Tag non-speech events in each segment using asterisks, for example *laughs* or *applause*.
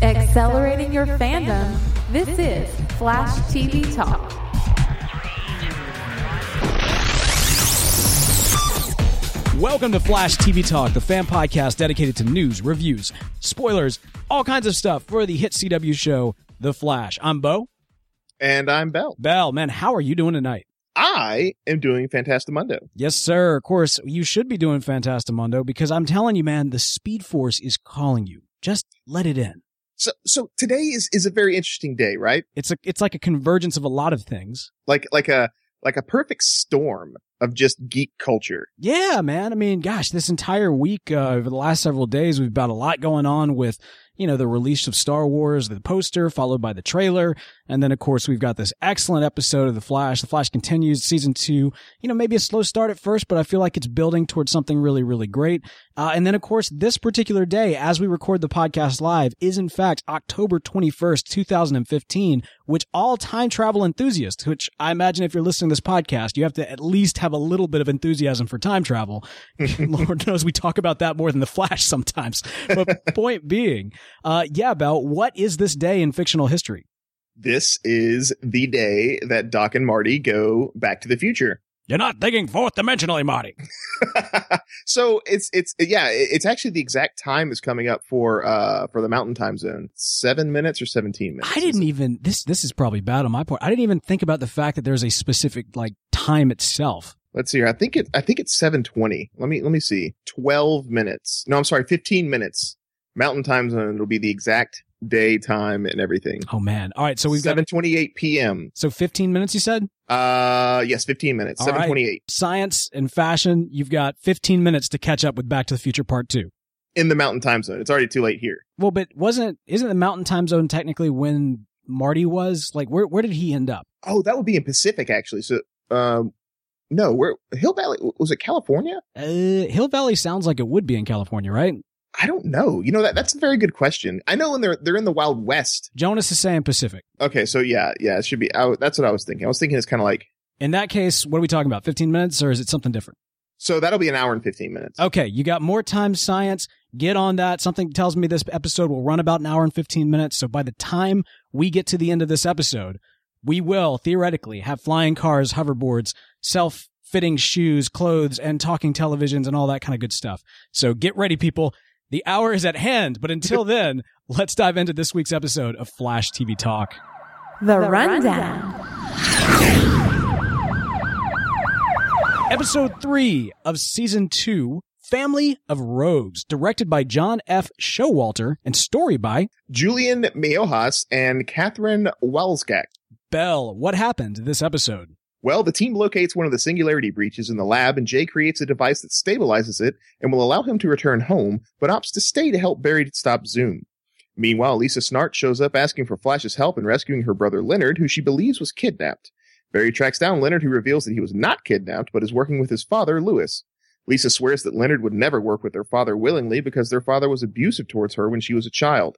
Accelerating your fandom. This is Flash TV Talk. Welcome to Flash TV Talk, the fan podcast dedicated to news, reviews, spoilers, all kinds of stuff for the hit CW show, The Flash. I'm Beau. And I'm Bell. Bell, man, how are you doing tonight? I am doing Fantastimundo. Yes, sir. Of course, you should be doing Fantastimundo because I'm telling you, man, the Speed Force is calling you. Just let it in. So, so today is, is a very interesting day, right? It's a, it's like a convergence of a lot of things. Like, like a, like a perfect storm of just geek culture. Yeah, man. I mean, gosh, this entire week, uh, over the last several days, we've got a lot going on with you know, the release of Star Wars, the poster, followed by the trailer. And then, of course, we've got this excellent episode of The Flash. The Flash continues season two. You know, maybe a slow start at first, but I feel like it's building towards something really, really great. Uh, and then, of course, this particular day, as we record the podcast live, is in fact October 21st, 2015, which all time travel enthusiasts, which I imagine if you're listening to this podcast, you have to at least have a little bit of enthusiasm for time travel. *laughs* *laughs* Lord knows we talk about that more than The Flash sometimes. But *laughs* point being, uh, yeah, Bell, what is this day in fictional history? This is the day that Doc and Marty go back to the future. You're not thinking fourth dimensionally, Marty. *laughs* so it's it's yeah, it's actually the exact time is coming up for uh for the mountain time zone. Seven minutes or seventeen minutes. I didn't even this this is probably bad on my part. I didn't even think about the fact that there's a specific like time itself. Let's see here. I think it I think it's seven twenty. Let me let me see. Twelve minutes. No, I'm sorry, fifteen minutes Mountain Time Zone. It'll be the exact day, time, and everything. Oh man! All right, so we've 7:28 p.m. So 15 minutes, you said? Uh, yes, 15 minutes. 7:28. Right. Science and fashion. You've got 15 minutes to catch up with Back to the Future Part Two. In the Mountain Time Zone, it's already too late here. Well, but wasn't isn't the Mountain Time Zone technically when Marty was like where where did he end up? Oh, that would be in Pacific actually. So, um, no, where Hill Valley was it California? Uh, Hill Valley sounds like it would be in California, right? I don't know. You know that that's a very good question. I know when they're they're in the Wild West. Jonas is saying Pacific. Okay, so yeah, yeah, it should be. I, that's what I was thinking. I was thinking it's kind of like. In that case, what are we talking about? Fifteen minutes, or is it something different? So that'll be an hour and fifteen minutes. Okay, you got more time, science. Get on that. Something tells me this episode will run about an hour and fifteen minutes. So by the time we get to the end of this episode, we will theoretically have flying cars, hoverboards, self fitting shoes, clothes, and talking televisions and all that kind of good stuff. So get ready, people. The hour is at hand, but until *laughs* then, let's dive into this week's episode of Flash TV Talk. The, the Rundown. Episode 3 of Season 2 Family of Rogues, directed by John F. Showalter and story by Julian Meiojas and Katherine Walczak. Bell, what happened this episode? Well, the team locates one of the singularity breaches in the lab, and Jay creates a device that stabilizes it and will allow him to return home, but opts to stay to help Barry stop Zoom. Meanwhile, Lisa Snart shows up asking for Flash's help in rescuing her brother Leonard, who she believes was kidnapped. Barry tracks down Leonard, who reveals that he was not kidnapped, but is working with his father, Lewis. Lisa swears that Leonard would never work with their father willingly because their father was abusive towards her when she was a child.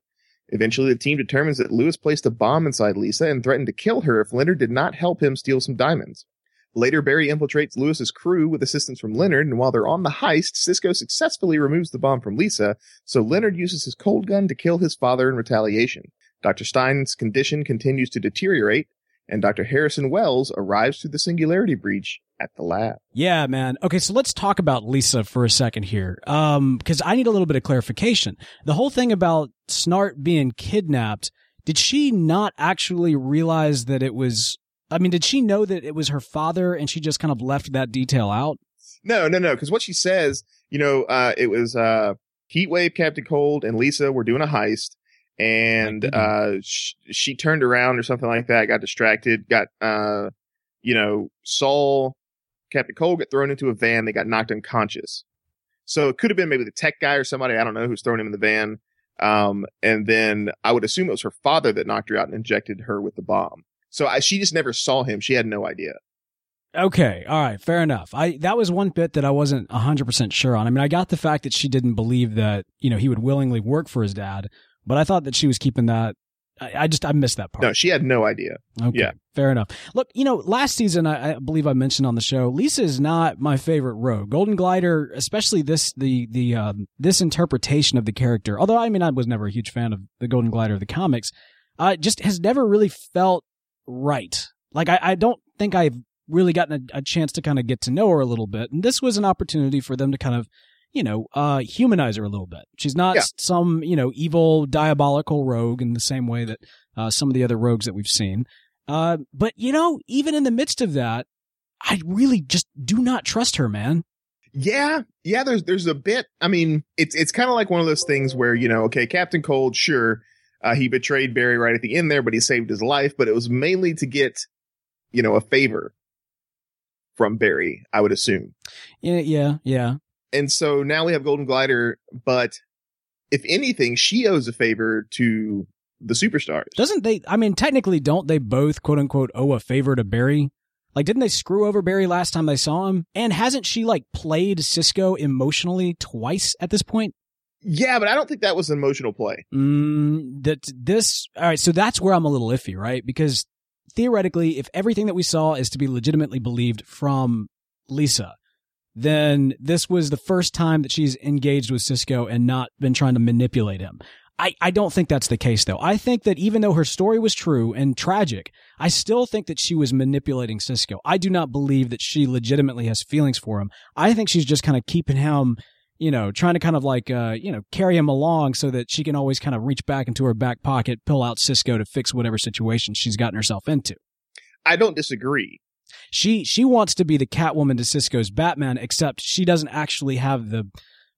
Eventually, the team determines that Lewis placed a bomb inside Lisa and threatened to kill her if Leonard did not help him steal some diamonds. Later, Barry infiltrates Lewis's crew with assistance from Leonard, and while they're on the heist, Cisco successfully removes the bomb from Lisa, so Leonard uses his cold gun to kill his father in retaliation. Dr. Stein's condition continues to deteriorate, and Dr. Harrison Wells arrives through the singularity breach at the lab. Yeah, man. Okay, so let's talk about Lisa for a second here. Um, because I need a little bit of clarification. The whole thing about Snart being kidnapped, did she not actually realize that it was I mean, did she know that it was her father and she just kind of left that detail out? No, no, no. Because what she says, you know, uh, it was uh, Heatwave, Captain Cold, and Lisa were doing a heist, and uh, sh- she turned around or something like that, got distracted, got, uh, you know, Saul, Captain Cold get thrown into a van. They got knocked unconscious. So it could have been maybe the tech guy or somebody, I don't know, who's thrown him in the van. Um, and then I would assume it was her father that knocked her out and injected her with the bomb. So I, she just never saw him. She had no idea. Okay, all right, fair enough. I that was one bit that I wasn't 100% sure on. I mean, I got the fact that she didn't believe that, you know, he would willingly work for his dad, but I thought that she was keeping that I, I just I missed that part. No, she had no idea. Okay, Yeah. fair enough. Look, you know, last season I, I believe I mentioned on the show, Lisa is not my favorite rogue. Golden Glider, especially this the the um, this interpretation of the character. Although I mean I was never a huge fan of the Golden Glider of the comics, uh, just has never really felt right. Like I, I don't think I've really gotten a, a chance to kind of get to know her a little bit, and this was an opportunity for them to kind of you know, uh, humanize her a little bit. She's not Yeah. some, you know, evil, diabolical rogue in the same way that uh, some of the other rogues that we've seen. Uh, but you know, even in the midst of that, I really just do not trust her, man. Yeah, yeah. There's there's a bit. I mean, it's it's kind of like one of those things where you know, okay, Captain Cold, sure, uh, he betrayed Barry right at the end there, but he saved his life. But it was mainly to get, you know, a favor from Barry, I would assume. Yeah, yeah, yeah. And so now we have Golden Glider, but if anything, she owes a favor to the superstars. Doesn't they? I mean, technically, don't they both quote unquote owe a favor to Barry? Like, didn't they screw over Barry last time they saw him? And hasn't she like played Cisco emotionally twice at this point? Yeah, but I don't think that was an emotional play. Mm, that this all right. So that's where I'm a little iffy, right? Because theoretically, if everything that we saw is to be legitimately believed from Lisa, then this was the first time that she's engaged with Cisco and not been trying to manipulate him. I, I don't think that's the case though. I think that even though her story was true and tragic, I still think that she was manipulating Cisco. I do not believe that she legitimately has feelings for him. I think she's just kind of keeping him, you know, trying to kind of like, uh, you know, carry him along so that she can always kind of reach back into her back pocket, pull out Cisco to fix whatever situation she's gotten herself into. I don't disagree. She she wants to be the Catwoman to Cisco's Batman, except she doesn't actually have the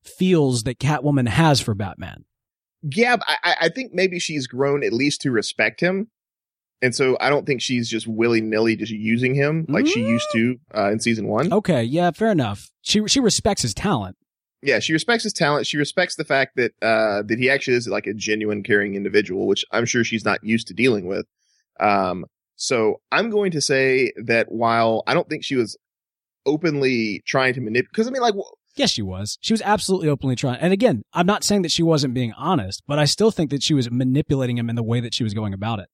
feels that Catwoman has for Batman. Yeah, I, I- think maybe she's grown at least to respect him. And so I don't think she's just willy nilly just using him like she used to uh, in season one. Okay, yeah, fair enough. She she respects his talent. Yeah, she respects his talent. She respects the fact that uh, that he actually is like a genuine, caring individual, which I'm sure she's not used to dealing with. Um, so I'm going to say that while I don't think she was openly trying to manipulate, because I mean, like, Yes, she was. She was absolutely openly trying. And again, I'm not saying that she wasn't being honest, but I still think that she was manipulating him in the way that she was going about it.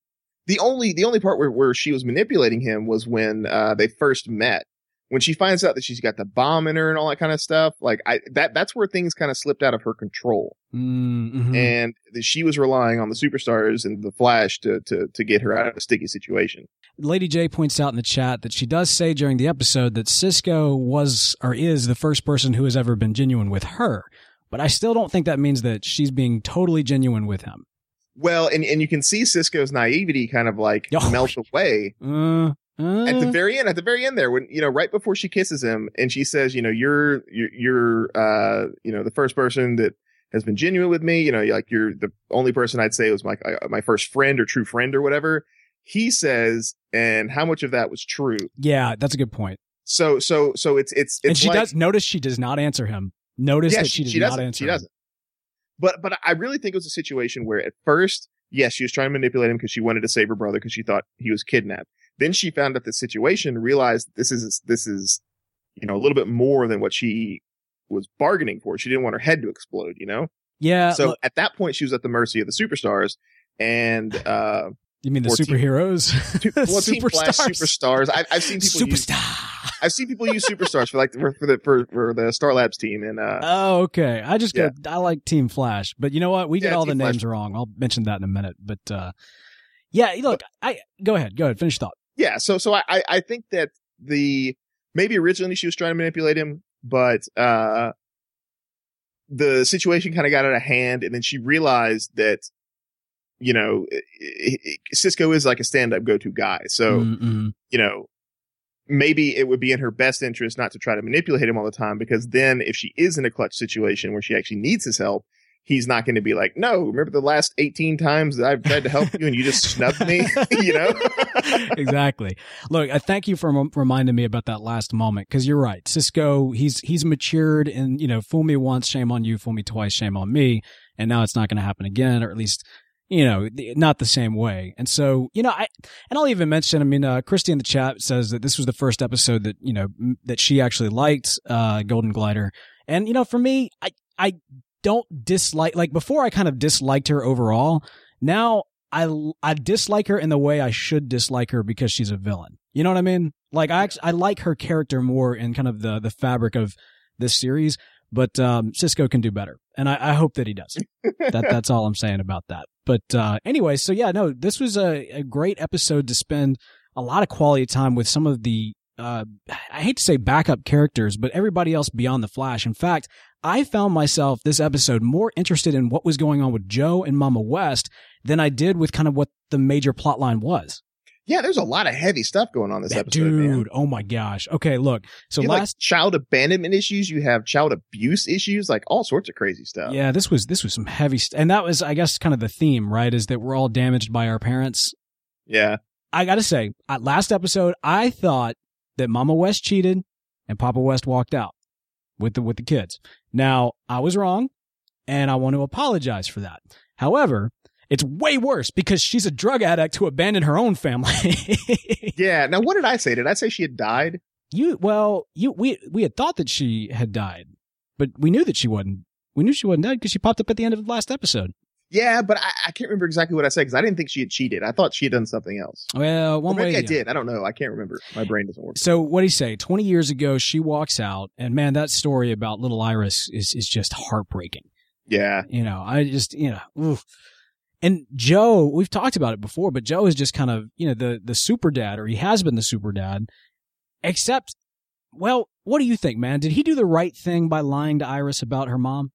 the only the only part where, where she was manipulating him was when uh, they first met. When she finds out that she's got the bomb in her and all that kind of stuff, like I that that's where things kind of slipped out of her control, Mm-hmm. and that she was relying on the superstars and the Flash to to to get her out of a sticky situation. Lady J points out in the chat that she does say during the episode that Cisco was or is the first person who has ever been genuine with her. But I still don't think that means that she's being totally genuine with him. Well, and and you can see Cisco's naivety kind of like *laughs* Oh, melt away Uh, uh, at the very end. At the very end, there, when you know, right before she kisses him, and she says, you know, you're you're, you're uh, you know, the first person that has been genuine with me. You know, like you're the only person I'd say was my uh, my first friend or true friend or whatever. He says, and how much of that was true? yeah, that's a good point. So so so it's it's it's and she like, does notice she does not answer him. Notice yeah, that she does she not answer She doesn't. But but I really think it was a situation where at first, yes, she was trying to manipulate him because she wanted to save her brother because she thought he was kidnapped. Then she found out the situation, realized this is this is you know a little bit more than what she was bargaining for. She didn't want her head to explode, you know. Yeah. so look, at that point, she was at the mercy of the superstars. And uh, you mean the team- superheroes? *laughs* two, well, Team Flash *laughs* Superstars. superstars. I, I've seen people use Superstar. I've seen people use superstars for like for, for the for, for the Star Labs team and uh, Oh, okay. I just Yeah. go, I like Team Flash, but you know what? We get Yeah, all the Team Flash. names wrong. I'll mention that in a minute. But uh yeah, look, I go ahead, go ahead, finish thought. Yeah so so I, I think that the maybe originally she was trying to manipulate him but uh the situation kind of got out of hand and then she realized that you know cisco is like a stand-up go-to guy so Mm-mm. you know maybe it would be in her best interest not to try to manipulate him all the time because then if she is in a clutch situation where she actually needs his help he's not going to be like no remember the last 18 times that i've tried to help you and you just snubbed me *laughs* you know *laughs* exactly. Look, I thank you for rem- reminding me about that last moment because you're right. Cisco, he's he's matured, and you know, fool me once, shame on you. Fool me twice, shame on me. And now it's not going to happen again, or at least you know, not the same way. And so, you know, I and I'll even mention. I mean, uh, Christy in the chat says that this was the first episode that you know m- that she actually liked, uh, Golden Glider. And you know, for me, I I don't dislike like before. I kind of disliked her overall. Now I I dislike her in the way I should dislike her because she's a villain. You know what I mean? Like I actually, I like her character more in kind of the the fabric of this series, but um, Cisco can do better, and I, I hope that he does. that *laughs* that's all I'm saying about that. But uh, anyway, so yeah, no, this was a, a great episode to spend a lot of quality time with some of the uh, I hate to say backup characters, but everybody else beyond the Flash. In fact, I found myself this episode more interested in what was going on with Joe and Mama West than I did with kind of what the major plot line was. Yeah, there's a lot of heavy stuff going on this That episode, dude, man. oh my gosh. Okay, look. So last like child abandonment issues, you have child abuse issues, like all sorts of crazy stuff. Yeah, this was this was some heavy st- and that was I guess kind of the theme, right? Is that we're all damaged by our parents. Yeah. I got to say, last episode, I thought that Mama West cheated and Papa West walked out with the with the kids. Now, I was wrong, and I want to apologize for that. However, it's way worse because she's a drug addict who abandoned her own family. *laughs* Yeah. Now, what did I say? Did I say she had died? you well, you we we had thought that she had died, but we knew that she wasn't. We knew she wasn't dead because she popped up at the end of the last episode. Yeah, but I, I can't remember exactly what I said because I didn't think she had cheated. I thought she had done something else. Well, Or one maybe way I did. I don't know. I can't remember. My brain doesn't work. So what do you say? Twenty years ago, she walks out, and man, that story about little Iris is is just heartbreaking. Yeah. You know, I just you know, oof. and Joe, we've talked about it before, but Joe is just kind of you know the the super dad, or he has been the super dad. Except, well, what do you think, man? Did he do the right thing by lying to Iris about her mom?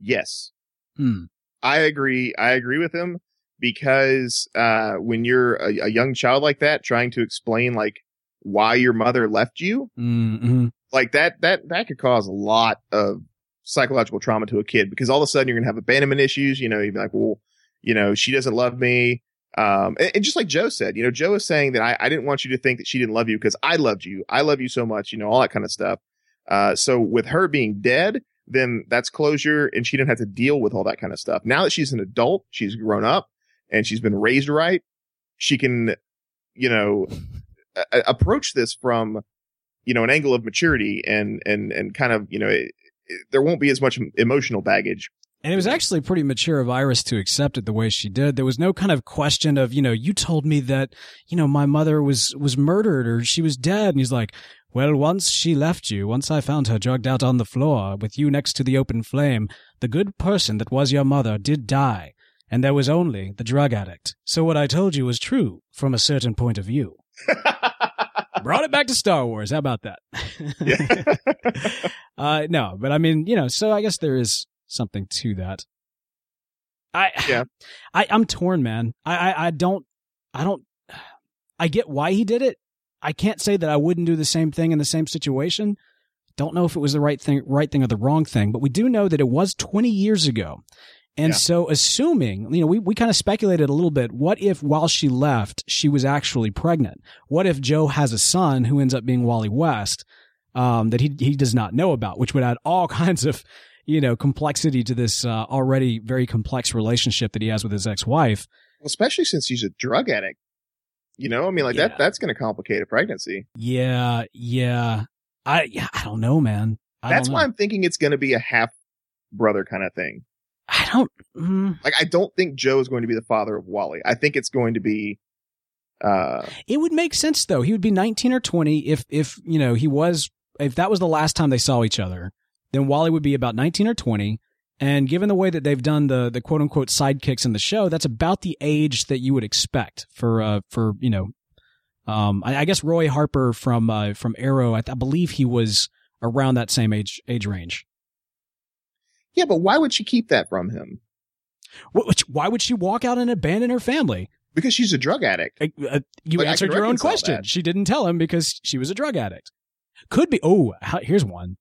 Yes. Hmm. I agree. I agree with him because uh, when you're a, a young child like that, trying to explain like why your mother left you, Mm-hmm. like that, that that could cause a lot of psychological trauma to a kid because all of a sudden you're gonna have abandonment issues. You know, you'd be like, well, you know, she doesn't love me. Um, and, and just like Joe said, you know, Joe is saying that I, I didn't want you to think that she didn't love you because I loved you. I love you so much, you know, all that kind of stuff. Uh, so with her being dead, then that's closure and she didn't have to deal with all that kind of stuff. Now that she's an adult, she's grown up and she's been raised right. She can, you know, a- approach this from, you know, an angle of maturity and, and, and kind of, you know, it, it- there won't be as much emotional baggage. And it was actually pretty mature of Iris to accept it the way she did. There was no kind of question of, you know, you told me that, you know, my mother was, was murdered or she was dead. And he's like, well, once she left you, once I found her drugged out on the floor with you next to the open flame, the good person that was your mother did die. And there was only the drug addict. So what I told you was true from a certain point of view. *laughs* Brought it back to Star Wars. How about that? Yeah. *laughs* uh, no, but I mean, you know, so I guess there is something to that. I, Yeah. I, I'm torn, man. I, I, I don't, I don't, I get why he did it. I can't say that I wouldn't do the same thing in the same situation. Don't know if it was the right thing, right thing or the wrong thing, but we do know that it was 20 years ago. And Yeah. so assuming, you know, we, we kind of speculated a little bit. What if while she left, she was actually pregnant? What if Joe has a son who ends up being Wally West, um, that he, he does not know about, which would add all *laughs* kinds of, you know, complexity to this, uh, already very complex relationship that he has with his ex-wife. Especially since he's a drug addict. You know, I mean, like Yeah. that, that's going to complicate a pregnancy. Yeah. Yeah. I, yeah, I don't know, man. I That's don't why know. I'm thinking it's going to be a half brother kind of thing. I don't, mm, Like, I don't think Joe is going to be the father of Wally. I think it's going to be, uh, It would make sense though. He would be 19 or 20 if if, you know, he was if that was the last time they saw each other, then Wally would be about 19 or 20. And given the way that they've done the the quote unquote sidekicks in the show, that's about the age that you would expect for uh for, you know, um I, I guess Roy Harper from uh from Arrow, I, I believe he was around that same age age range. yeah, but why would she keep that from him? Why would she walk out and abandon her family? Because she's a drug addict. Uh, you Like, answered your own question. that. She didn't tell him because she was a drug addict. Could be. Oh, here's one.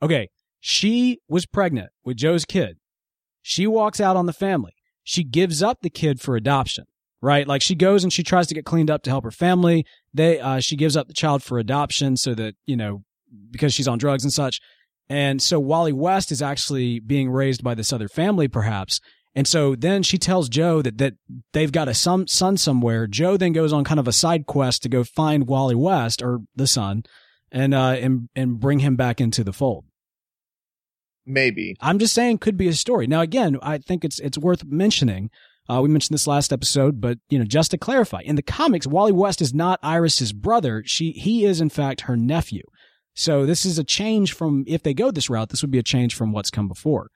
Okay. She was pregnant with Joe's kid. She walks out on the family. She gives up the kid for adoption, right? Like she goes and she tries to get cleaned up to help her family. They, uh, she gives up the child for adoption so that, you know, because she's on drugs and such. And so Wally West is actually being raised by this other family, perhaps. And so then she tells Joe that, that they've got a son somewhere. Joe then goes on kind of a side quest to go find Wally West or the son and, uh, and, and bring him back into the fold. Maybe. I'm just saying could be a story. Now, again, I think it's, it's worth mentioning. Uh, we mentioned this last episode, but you know, just to clarify, in the comics, Wally West is not Iris's brother. She, he is in fact her nephew. So this is a change from if they go this route, this would be a change from what's come before.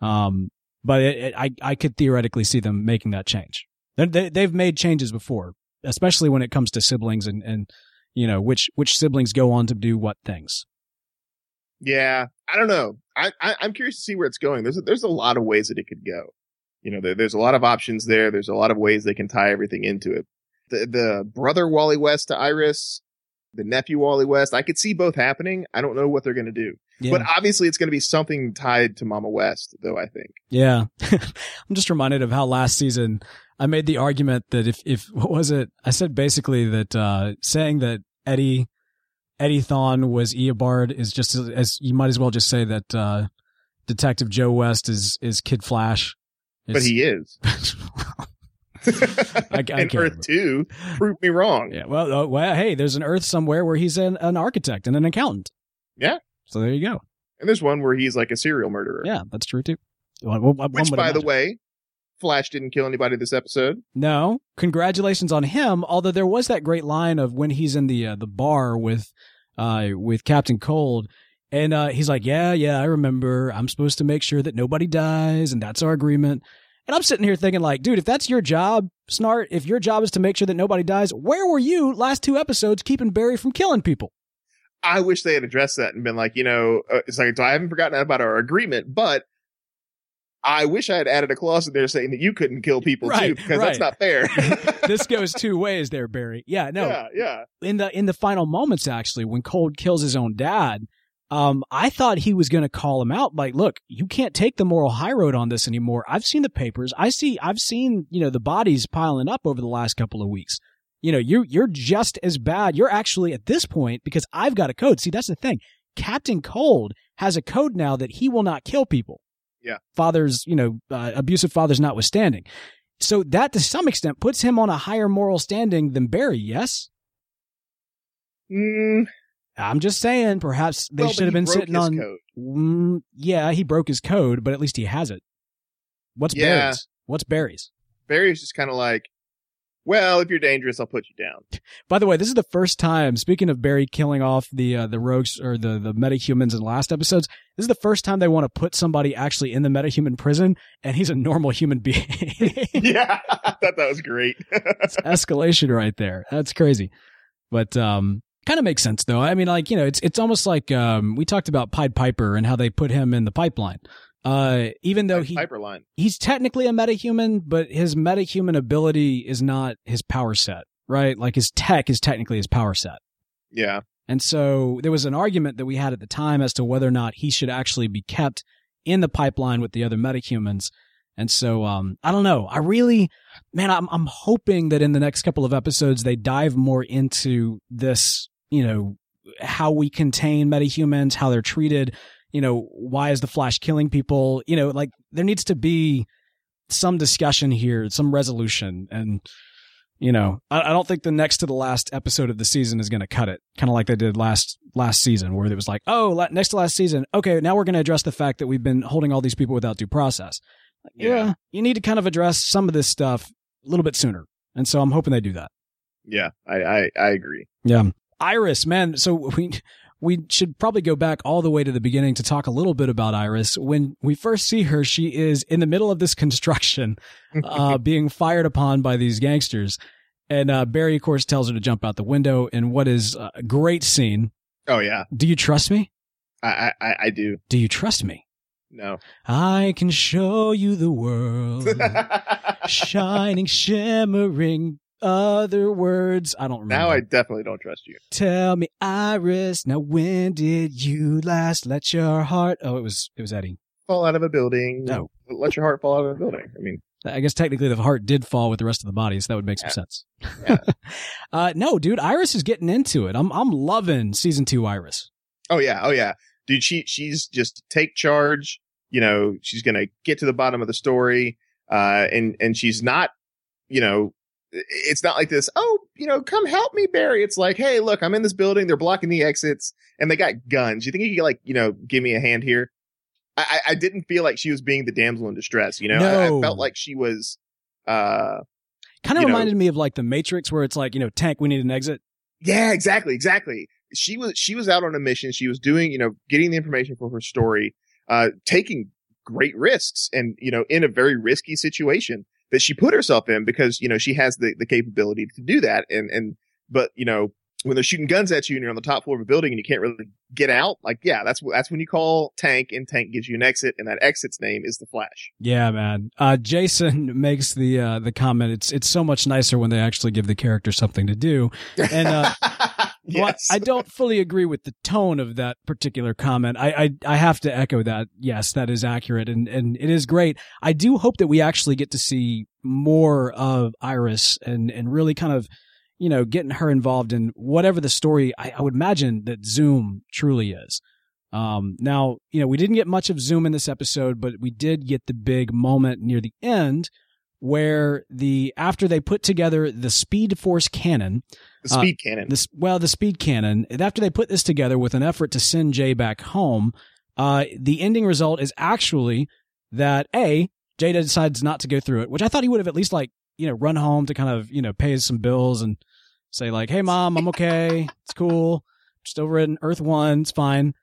Um, but it, it, I, I could theoretically see them making that change. They, they've made changes before, especially when it comes to siblings and, and, you know, which, which siblings go on to do what things. Yeah. I don't know. I, I am curious to see where it's going. There's a, there's a lot of ways that it could go. You know, there, there's a lot of options there. There's a lot of ways they can tie everything into it. The, the brother Wally West to Iris, the nephew Wally West, I could see both happening. I don't know what they're going to do. Yeah. But obviously it's going to be something tied to Mama West, though, I think. Yeah. *laughs* I'm just reminded of how last season I made the argument that if, if, what was it? I said basically that, uh, saying that Eddie, Eddie Thawne was Eobard is just as, as, you might as well just say that, uh, Detective Joe West is, is Kid Flash. It's, but he is. *laughs* I, *laughs* I in Earth Two, prove me wrong. Yeah. Well, uh, well, hey, there's an Earth somewhere where he's an, an architect and an accountant. Yeah. So there you go. And there's one where he's like a serial murderer. Yeah, that's true too. One, one Which, by imagine. the way, Flash didn't kill anybody this episode. No, congratulations on him. Although there was that great line of when he's in the uh, the bar with uh with Captain Cold, and uh, he's like, "Yeah, yeah, I remember. I'm supposed to make sure that nobody dies, and that's our agreement." And I'm sitting here thinking, like, dude, if that's your job, Snart, if your job is to make sure that nobody dies, where were you last two episodes keeping Barry from killing people? I wish they had addressed that and been like, you know, uh, it's like, I haven't forgotten about our agreement, but I wish I had added a clause in there saying that you couldn't kill people right, too, because right. that's not fair. *laughs* this goes *laughs* two ways there, Barry. Yeah, no. Yeah, yeah. In the in the final moments, actually, when Cold kills his own dad, um, I thought he was going to call him out. Like, look, you can't take the moral high road on this anymore. I've seen the papers. I see, I've seen, you know, the bodies piling up over the last couple of weeks. You know, you're, you're just as bad. You're actually at this point because I've got a code. See, that's the thing. Captain Cold has a code now that he will not kill people. Yeah. Fathers, you know, uh, abusive fathers notwithstanding. So that to some extent puts him on a higher moral standing than Barry, yes? Mm, I'm just saying, perhaps they well, should have been sitting on. Mm, yeah, he broke his code, but at least he has it. What's yeah. Barry's? What's Barry's? Barry's just kind of like, well, if you're dangerous, I'll put you down. By the way, this is the first time. Speaking of Barry killing off the uh, the rogues or the the metahumans in the last episodes, this is the first time they want to put somebody actually in the metahuman prison, and he's a normal human being. *laughs* yeah, I thought that was great. *laughs* it's escalation right there. That's crazy. But um, Kind of makes sense though. I mean, like you know, it's it's almost like um, we talked about Pied Piper and how they put him in the pipeline. Uh, even though he Piper line. he's technically a metahuman, but his metahuman ability is not his power set, right? Like his tech is technically his power set. Yeah. And so there was an argument that we had at the time as to whether or not he should actually be kept in the pipeline with the other metahumans. And so, um, I don't know. I really, man, I'm, I'm hoping that in the next couple of episodes, they dive more into this you know, how we contain metahumans, how they're treated, you know, why is the Flash killing people? You know, like there needs to be some discussion here, some resolution. And, you know, I, I don't think the next to the last episode of the season is going to cut it. Kind of like they did last, last season where it was like, oh, next to last season. Okay. Now we're going to address the fact that we've been holding all these people without due process. Yeah. yeah. You need to kind of address some of this stuff a little bit sooner. And so I'm hoping they do that. Yeah, I, I, I agree. Yeah. Iris, man. So *laughs* we we should probably go back all the way to the beginning to talk a little bit about Iris. When we first see her, she is in the middle of this *laughs* construction, uh, *laughs* being fired upon by these gangsters. And uh, Barry, of course, tells her to jump out the window. And what is a great scene. Oh yeah. Do you trust me? I I, I do. Do you trust me? No. I can show you the world, *laughs* shining, shimmering, other words. I don't remember. Now I definitely don't trust you. Tell me, Iris. Now, when did you last let your heart? Oh, it was it was Eddie. Fall out of a building. No, let your heart fall out of a building. I mean, I guess technically the heart did fall with the rest of the body, so that would make some yeah. sense. Yeah. *laughs* uh, no, dude, Iris is getting into it. I'm I'm loving season two Iris. Oh yeah, oh yeah, dude. She she's just take charge. You know, she's gonna get to the bottom of the story. Uh, and and she's not, you know, it's not like this, oh, you know, come help me, Barry. It's like, hey, look, I'm in this building. They're blocking the exits and they got guns. You think you could like, you know, give me a hand here? I, I didn't feel like she was being the damsel in distress. You know, no. I, I, felt like she was uh, Kind of you know- reminded me of like the Matrix, where it's like, you know, tank, we need an exit. Yeah, exactly, exactly. She was she was out on a mission. She was doing, you know, getting the information for her story, uh, taking great risks, and you know, in a very risky situation that she put herself in because you know she has the the capability to do that. And and but you know, when they're shooting guns at you and you're on the top floor of a building and you can't really get out, like yeah, that's that's when you call tank, and tank gives you an exit, and that exit's name is the Flash. Yeah, man. Uh, Jason *laughs* makes the uh, the comment. It's it's so much nicer when they actually give the character something to do. And uh, *laughs* *laughs* yes, I don't fully agree with the tone of that particular comment. I, I I have to echo that. Yes, that is accurate, and and it is great. I do hope that we actually get to see more of Iris and and really kind of you know getting her involved in whatever the story. I, I would imagine that Zoom truly is. Um, now you know we didn't get much of Zoom in this episode, but we did get the big moment near the end where the after they put together the Speed Force cannon the speed cannon. this well the speed cannon after they put this together with an effort to send jay back home uh the ending result is actually that a jay decides not to go through it which i thought he would have at least like you know run home to kind of you know pay some bills and say like hey mom i'm okay. It's cool. Just over in earth one. It's fine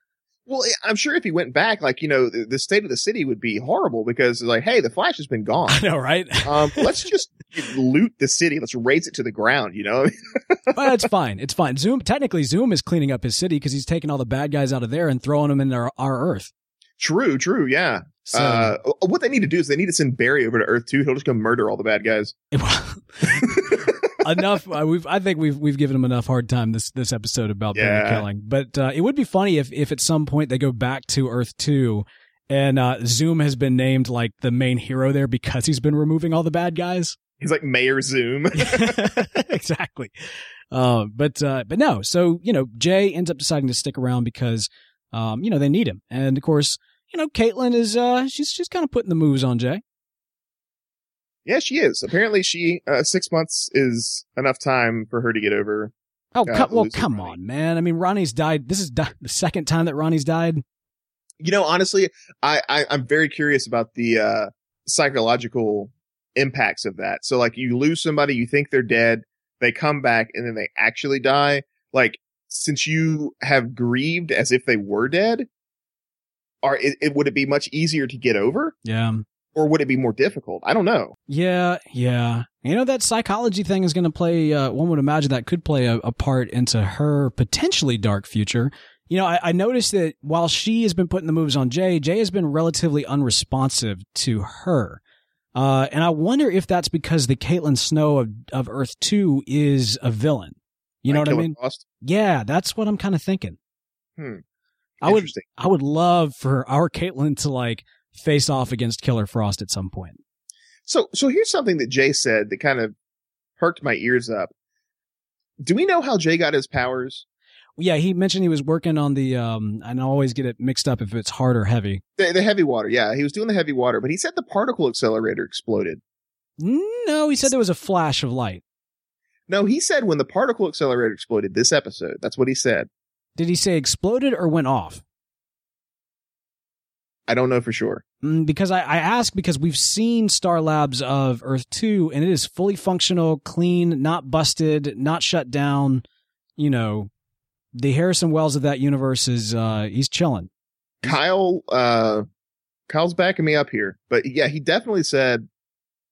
Well, I'm sure if he went back, like you know, the, the state of the city would be horrible because, like, hey, the Flash has been gone. *laughs* i know right Um, *laughs* let's just loot the city. Let's raze it to the ground. You know, *laughs* but it's fine it's fine zoom technically zoom is cleaning up his city because he's taking all the bad guys out of there and throwing them in our, our earth true, true, yeah. so uh, what they need to do is they need to send Barry over to Earth two. He'll just go murder all the bad guys. Enough. Uh, we've I think we've we've given him enough hard time this this episode about Yeah. Barry killing. But uh, it would be funny if if at some point they go back to Earth two. And uh, Zoom has been named like the main hero there because he's been removing all the bad guys. *laughs* He's like Mayor Zoom. *laughs* exactly. Uh, but uh, but no. So you know, Jay ends up deciding to stick around because um, you know they need him, and of course, you know, Caitlin is uh, she's she's kind of putting the moves on Jay. Yeah, she is. Apparently, she uh, six months is enough time for her to get over. Oh, Uh, come, well, come Ronnie. on, man. I mean, Ronnie's died. This is di- the second time that Ronnie's died. You know, honestly, I, I I'm very curious about the uh, psychological impacts of that. So, like, you lose somebody, you think they're dead, they come back, and then they actually die. Like, since you have grieved as if they were dead, are it, it would it be much easier to get over, Yeah. Or would it be more difficult? I don't know. Yeah, yeah. You know that psychology thing is going to play. Uh, one would imagine that could play a, a part into her potentially dark future. You know, I, I noticed that while she has been putting the moves on Jay, Jay has been relatively unresponsive to her. Uh, and I wonder if that's because the Caitlin Snow of, of Earth Two is a villain. You know what I mean? Frost? Yeah, that's what I'm kind of thinking. Hmm. I would, I would love for our Caitlin to like face off against Killer Frost at some point. So, so here's something that Jay said that kind of perked my ears up. Do we know how Jay got his powers? Yeah, he mentioned he was working on the um and I always get it mixed up if it's hard or heavy. The, the heavy water, yeah, he was doing the heavy water, but he said the particle accelerator exploded. No, he said there was a flash of light. No, he said when the particle accelerator exploded this episode. That's what he said. Did he say exploded or went off? I don't know for sure. Mm, because I, I ask because we've seen Star Labs of Earth 2 and it is fully functional, clean, not busted, not shut down. You know, the Harrison Wells of that universe is uh he's chilling. Kyle, uh, Kyle's backing me up here, but yeah, he definitely said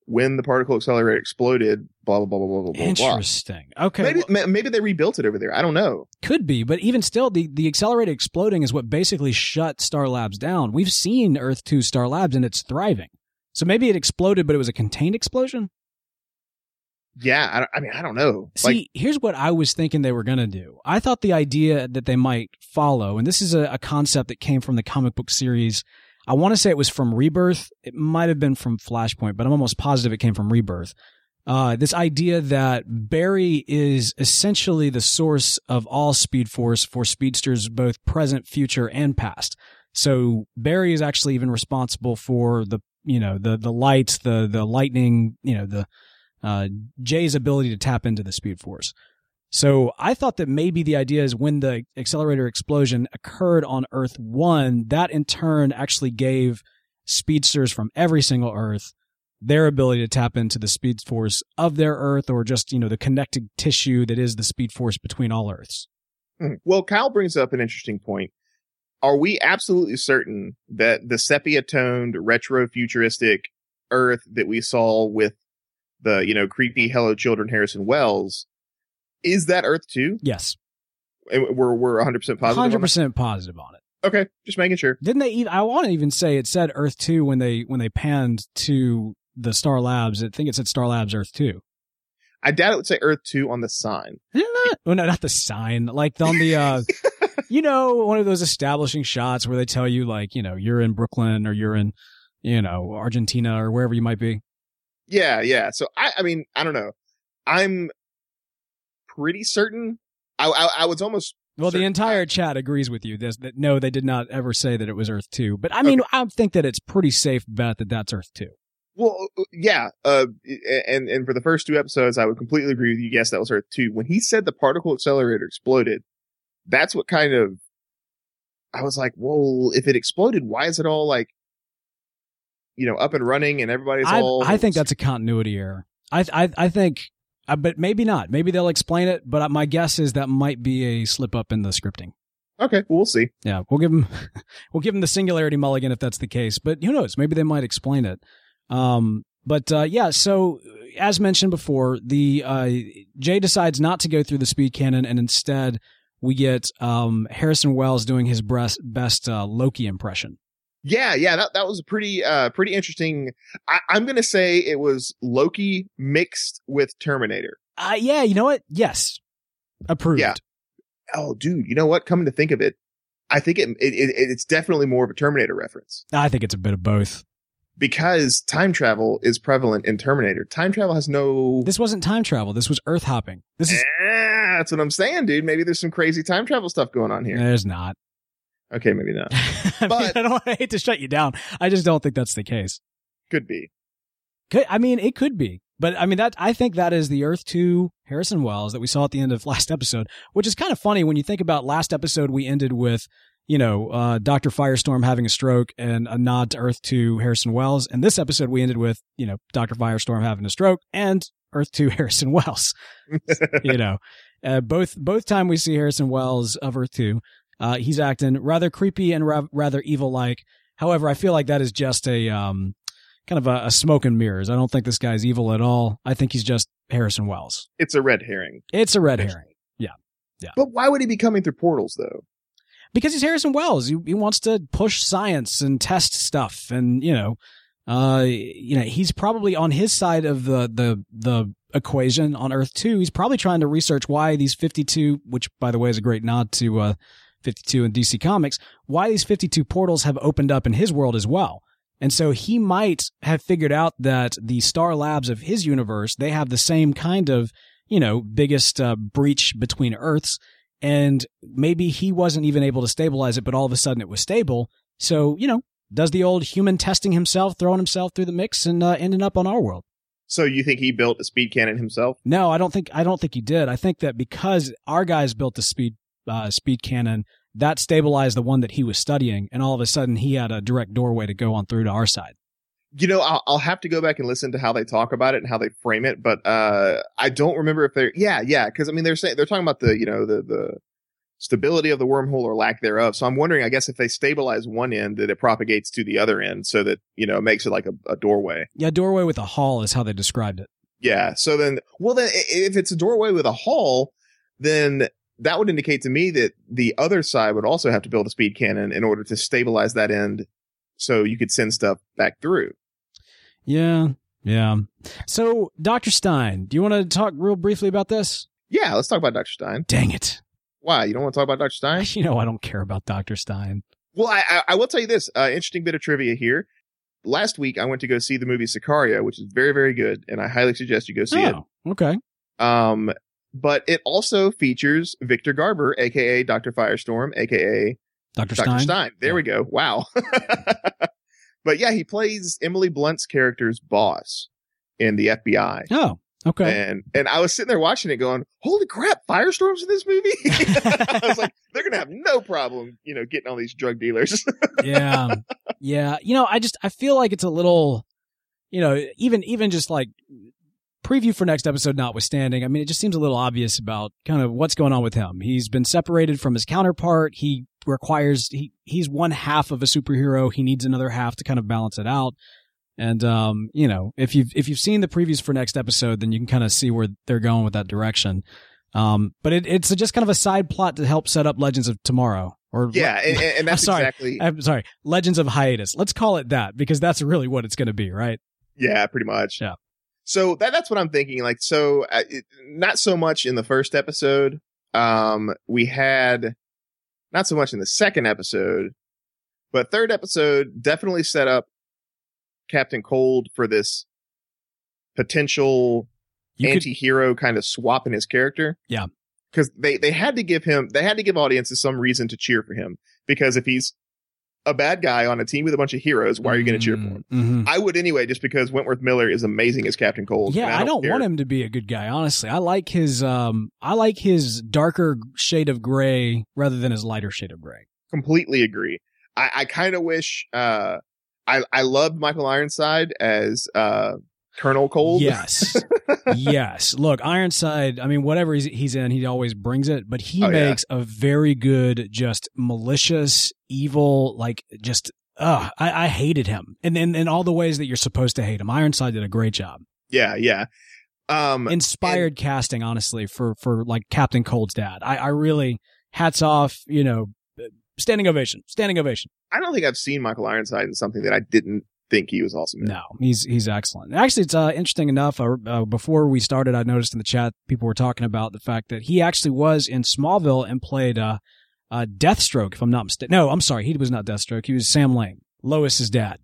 when the particle accelerator exploded, blah blah blah blah blah blah. blah. Interesting. Okay. Maybe well, maybe they rebuilt it over there. I don't know. could be, but even still the the accelerator exploding is what basically shut Star Labs down. We've seen Earth 2 Star Labs and it's thriving. So maybe it exploded but it was a contained explosion? Yeah, I, I mean, I don't know. See, like, here's what I was thinking they were going to do. I thought the idea that they might follow, and this is a, a concept that came from the comic book series. I want to say it was from Rebirth. It might have been from Flashpoint, but I'm almost positive it came from Rebirth. Uh, this idea that Barry is essentially the source of all Speed Force for speedsters, both present, future, and past. So Barry is actually even responsible for the, you know, the the lights, the the lightning, you know, the uh, Jay's ability to tap into the Speed Force. So I thought that maybe the idea is when the accelerator explosion occurred on Earth 1, that in turn actually gave speedsters from every single Earth their ability to tap into the speed force of their Earth or just, you know, the connected tissue that is the speed force between all Earths. Mhm. Well, Kyle brings up an interesting point. Are we absolutely certain that the sepia toned retro futuristic Earth that we saw with the, you know, creepy Hello Children Harrison Wells is that Earth two? Yes. And we're we're 100% positive. on that? 100% positive on it. Okay, just making sure. Didn't they even, I want to even say it said Earth 2 when they, when they panned to the Star Labs. I think it said Star Labs Earth 2. I doubt it would say Earth 2 on the sign. Didn't it? Well, no, not the sign. Like on the, uh, *laughs* you know, one of those establishing shots where they tell you, like, you know, you're in Brooklyn or you're in, you know, Argentina or wherever you might be. Yeah, yeah. So I, I mean, I don't know. I'm pretty certain. I, I, I was almost Well, the entire chat agrees with you. This that no, they did not ever say that it was Earth two. But I mean, I think that it's pretty safe bet that that's Earth two. well, yeah. Uh, and and for the first two episodes, I would completely agree with you. Yes, that was Earth two. When he said the particle accelerator exploded, that's what kind of. I was like, well, if it exploded, why is it all like, you know, up and running and everybody's I, all? I think that's a continuity error. I I I think, uh, but maybe not. Maybe they'll explain it. But my guess is that might be a slip up in the scripting. okay. Well, see. Yeah, we'll give them *laughs* we'll give them the singularity mulligan if that's the case. But who knows? Maybe they might explain it. Um, but uh, yeah, so as mentioned before, the uh, Jay decides not to go through the speed cannon, and instead we get um, Harrison Wells doing his best best uh, Loki impression. Yeah, yeah, that that was a pretty uh pretty interesting. I, I'm gonna say it was Loki mixed with Terminator. Uh, yeah, you know what? Yes, approved. Yeah. Oh, dude, you know what? Coming to think of it, I think it, it, it it's definitely more of a Terminator reference I think it's a bit of both. because time travel is prevalent in Terminator. Time travel has no. This wasn't time travel. This was Earth hopping. This is Ah, that's what I'm saying, dude. Maybe there's some crazy time travel stuff going on here. there's not. Okay, maybe not. *laughs* I, mean, But- I don't I hate to shut you down. I just don't think that's the case. Could be. Could, I mean, it could be, but I mean that I think that is the Earth Two Harrison Wells that we saw at the end of last episode, which is kind of funny when you think about last episode. We ended with you know uh, Doctor Firestorm having a stroke and a nod to Earth Two Harrison Wells, and this episode we ended with you know Doctor Firestorm having a stroke and Earth Two *laughs* Harrison Wells. you know, uh, both both time we see Harrison Wells of Earth Two, uh, he's acting rather creepy and ra- rather evil like. However, I feel like that is just a um, kind of a, a smoke and mirrors. I don't think this guy's evil at all. I think he's just Harrison Wells. It's a red herring. It's a red herring Yeah. Yeah. But why would he be coming through portals though? because he's Harrison Wells. He, he wants to push science and test stuff, and you know, uh, you know, he's probably on his side of the the the equation on Earth two. He's probably trying to research why these fifty two, which by the way is a great nod to uh, fifty two in DC Comics, why these fifty two portals have opened up in his world as well. And so he might have figured out that the star labs of his universe, they have the same kind of, you know, biggest uh, breach between Earths. And maybe he wasn't even able to stabilize it, but all of a sudden it was stable. So, you know, does the old human testing himself, throwing himself through the mix and uh, ending up on our world. So you think he built a speed cannon himself? No, I don't think I don't think he did. I think that because our guys built the speed uh, speed cannon, that stabilized the one that he was studying, and all of a sudden he had a direct doorway to go on through to our side. You know, I'll, I'll have to go back and listen to how they talk about it and how they frame it, but uh, I don't remember if they're yeah, yeah, because I mean they're saying they're talking about the you know the the stability of the wormhole or lack thereof. So I'm wondering, I guess if they stabilize one end, that it propagates to the other end, so that you know it makes it like a, a doorway. Yeah, doorway with a hall is how they described it. Yeah. So then, well, then if it's a doorway with a hall, then that would indicate to me that the other side would also have to build a speed cannon in order to stabilize that end, so you could send stuff back through. Yeah, yeah. So, Doctor Stein, do you want to talk real briefly about this? Yeah, let's talk about Dr. Stein. Dang it! Why? You don't want to talk about Dr. Stein? *laughs* You know I don't care about Doctor Stein. Well, I, I, I will tell you this. Uh, interesting bit of trivia here. Last week, I went to go see the movie Sicario, which is very, very good, and I highly suggest you go see oh, okay. Um, but it also features Victor Garber, aka Dr. Firestorm, aka Dr. Stein. Stein. There Yeah. we go. Wow. *laughs* but yeah, he plays Emily Blunt's character's boss in the FBI. Oh, okay. And and I was sitting there watching it going, Holy crap, Firestorm's in this movie? *laughs* I was like, they're gonna have no problem, you know, getting all these drug dealers. *laughs* yeah, yeah. You know, I just I feel like it's a little. you know, even even just like preview for next episode notwithstanding, I mean, it just seems a little obvious about kind of what's going on with him. He's been separated from his counterpart. He requires he he's one half of a superhero. He needs another half to kind of balance it out. And um, you know, if you've if you've seen the previews for next episode, then you can kind of see where they're going with that direction. Um, but it, it's just kind of a side plot to help set up Legends of Tomorrow. Or Yeah, and, and *laughs* that's sorry. exactly I'm sorry, Legends of Hiatus. Let's call it that because that's really what it's going to be, right? Yeah, pretty much. Yeah. So that that's what I'm thinking. Like, so uh, it, not so much in the first episode. Um, we had not so much in the second episode, but third episode definitely set up Captain Cold for this potential You anti-hero kind of swap in his character. Yeah. Cause they, they had to give him, they had to give audiences some reason to cheer for him because if he's a bad guy on a team with a bunch of heroes, why are you going to cheer for him? Mhm. I would anyway, just because Wentworth Miller is amazing as Captain Cold. Yeah, I don't care. want him to be a good guy. Honestly, I like his um, I like his darker shade of gray rather than his lighter shade of gray. Completely agree. I, I kind of wish, uh, I, I loved Michael Ironside as, uh, Colonel Cold. Yes, yes. *laughs* Look, Ironside. I mean, whatever he's, he's in, he always brings it. But he Oh, yeah. makes a very good, just malicious, evil, like just. Ugh, I, I hated him, and in in all the ways that you're supposed to hate him. Ironside did a great job. Yeah. Yeah. Um, Inspired casting, honestly, for for like Captain Cold's dad. I, I really hats off. You know, standing ovation, standing ovation. I don't think I've seen Michael Ironside in something that I didn't think he was awesome in. No, he's he's excellent. Actually, it's uh, interesting enough. Uh, uh, before we started, I noticed in the chat people were talking about the fact that he actually was in Smallville and played uh, uh, Deathstroke. If I'm not mistaken, no, I'm sorry, he was not Deathstroke. He was Sam Lane, Lois's dad.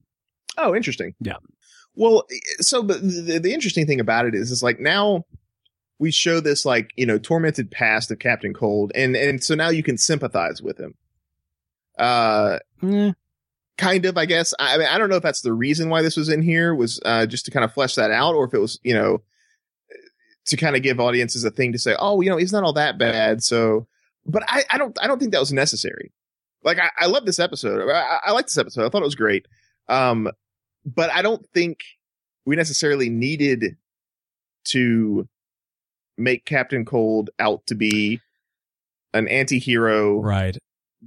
Oh, interesting. Yeah. Well, so but the, the interesting thing about it is, is like now we show this like you know tormented past of Captain Cold, and and so now you can sympathize with him. Uh, Eh, kind of, I guess. I, mean, I don't know if that's the reason why this was in here was uh, just to kind of flesh that out, or if it was you know to kind of give audiences a thing to say, oh, you know, he's not all that bad. So, but I, I don't, I don't think that was necessary. Like, I, I love this episode. I, I like this episode. I thought it was great. Um, but I don't think we necessarily needed to make Captain Cold out to be an anti-hero, right.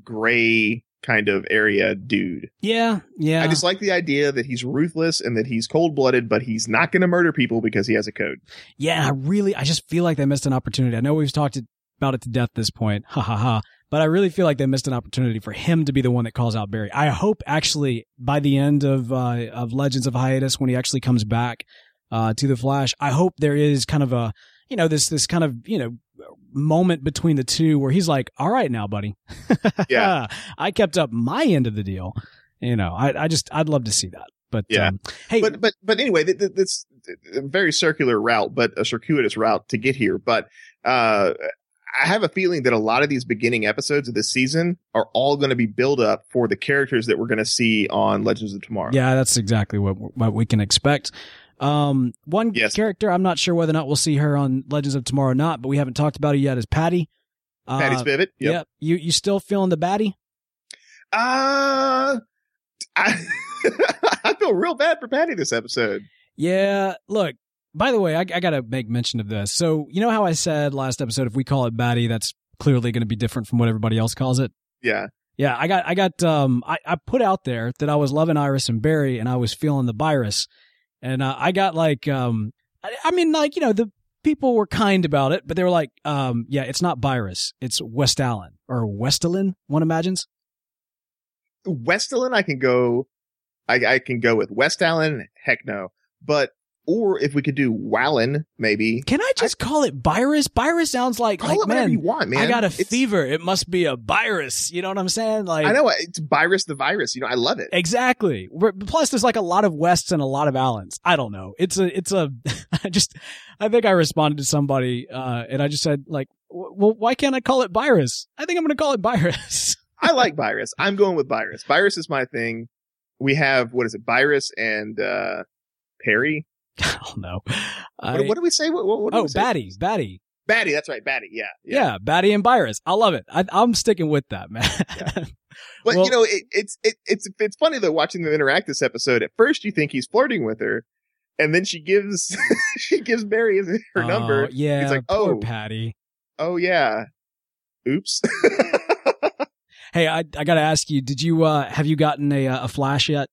gray kind of area dude. Yeah, yeah. I just like the idea that he's ruthless and that he's cold blooded, but he's not going to murder people because he has a code. yeah, I really, I just feel like they missed an opportunity. I know we've talked about it to death at this point. Ha ha ha. But I really feel like they missed an opportunity for him to be the one that calls out Barry. I hope actually by the end of uh, of Legends of Hiatus, when he actually comes back uh, to the Flash, I hope there is kind of a you know this this kind of you know moment between the two where he's like, "All right, now, buddy, *laughs* Yeah. I kept up my end of the deal." You know, I I just I'd love to see that. But Yeah. um, hey, but but but anyway, th- th- this a very circular route, but a circuitous route to get here. But uh, I have a feeling that a lot of these beginning episodes of this season are all going to be build up for the characters that we're going to see on Legends of Tomorrow. Yeah, that's exactly what what we can expect. Um, one Yes. character I'm not sure whether or not we'll see her on Legends of Tomorrow or not, but we haven't talked about her yet. Is Patty? Uh, Patty Spivot. Yep. Yeah, you you still feeling the baddie? Uh, *laughs* I I feel real bad for Patty this episode. Yeah. Look. By the way, I, I got to make mention of this. So you know how I said last episode, if we call it baddie, that's clearly going to be different from what everybody else calls it. Yeah. Yeah, I got, I got, um, I, I put out there that I was loving Iris and Barry and I was feeling the virus. And, uh, I got like, um, I, I mean, like, you know, the people were kind about it, but they were like, um, yeah, it's not virus. It's West Allen or Westalin, one imagines. Westalin, I can go. I, I can go with West Allen. Heck no. But or if we could do Wallen, maybe. Can I just call it virus? Virus sounds like, Call like, it whatever man, you want, man. I got a It's- fever. It must be a virus. You know what I'm saying? Like, I know it's virus the virus. You know, I love it. Exactly. We're- Plus, there's like a lot of Wests and a lot of Allens. I don't know. It's a, it's a, *laughs* I just, I think I responded to somebody, uh, and I just said like, well, why can't I call it virus? I think I'm going to call it virus. *laughs* I like virus. I'm going with virus. Virus is my thing. We have what is it? Virus and uh Perry. I don't know. What, I- what do we say? What, what, what do oh, we say? Batty, Batty. Batty. That's right. Batty. Yeah. Yeah. Batty and virus. I love it. I, I'm sticking with that, man. *laughs* But Well- you know, it, it's it, it's it's funny though watching them interact this episode. At first, you think he's flirting with her, and then she gives *laughs* she gives Barry her Oh, number. Yeah. He's like, "Oh." Patty. Oh yeah. Oops. *laughs* Hey, I I gotta ask you, did you uh have you gotten a uh, a flash yet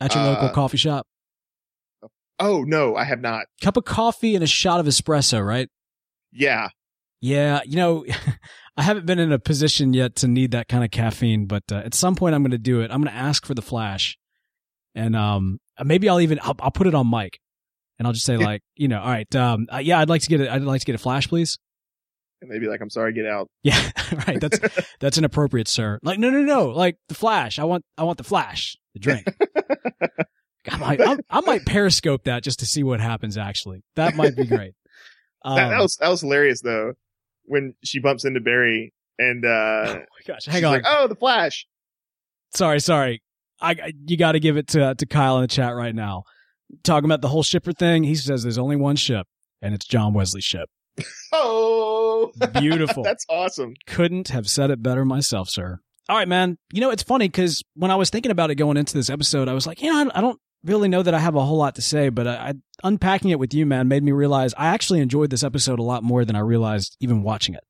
at your local Uh, coffee shop? Oh no, I have not. Cup of coffee and a shot of espresso, right? Yeah. Yeah, you know, *laughs* I haven't been in a position yet to need that kind of caffeine, but uh, at some point I'm going to do it. I'm going to ask for the flash, and um, maybe I'll even I'll, I'll put it on mic, and I'll just say like, you know, all right, um, uh, yeah, I'd like to get it. I'd like to get a flash, please. And they'd be like, I'm sorry, get out. *laughs* Yeah, right. That's *laughs* that's inappropriate, sir. Like, no, no, no. Like the flash. I want I want the flash, the drink. I might I, I might periscope that just to see what happens. Actually, that might be great. Um, *laughs* that, that was that was hilarious though. When she bumps into Barry and uh *laughs* oh my gosh, hang on. like, Oh, the flash. sorry, sorry. I, you got to give it to to Kyle in the chat right now. Talking about the whole shipper thing, he says there's only one ship, and it's John Wesley Shipp. *laughs* Oh Beautiful. That's awesome. Couldn't have said it better myself, sir. All right, man. You know it's funny because when I was thinking about it going into this episode, I was like, you know, I don't really know that I have a whole lot to say, but I, I unpacking it with you, man, made me realize I actually enjoyed this episode a lot more than I realized even watching it.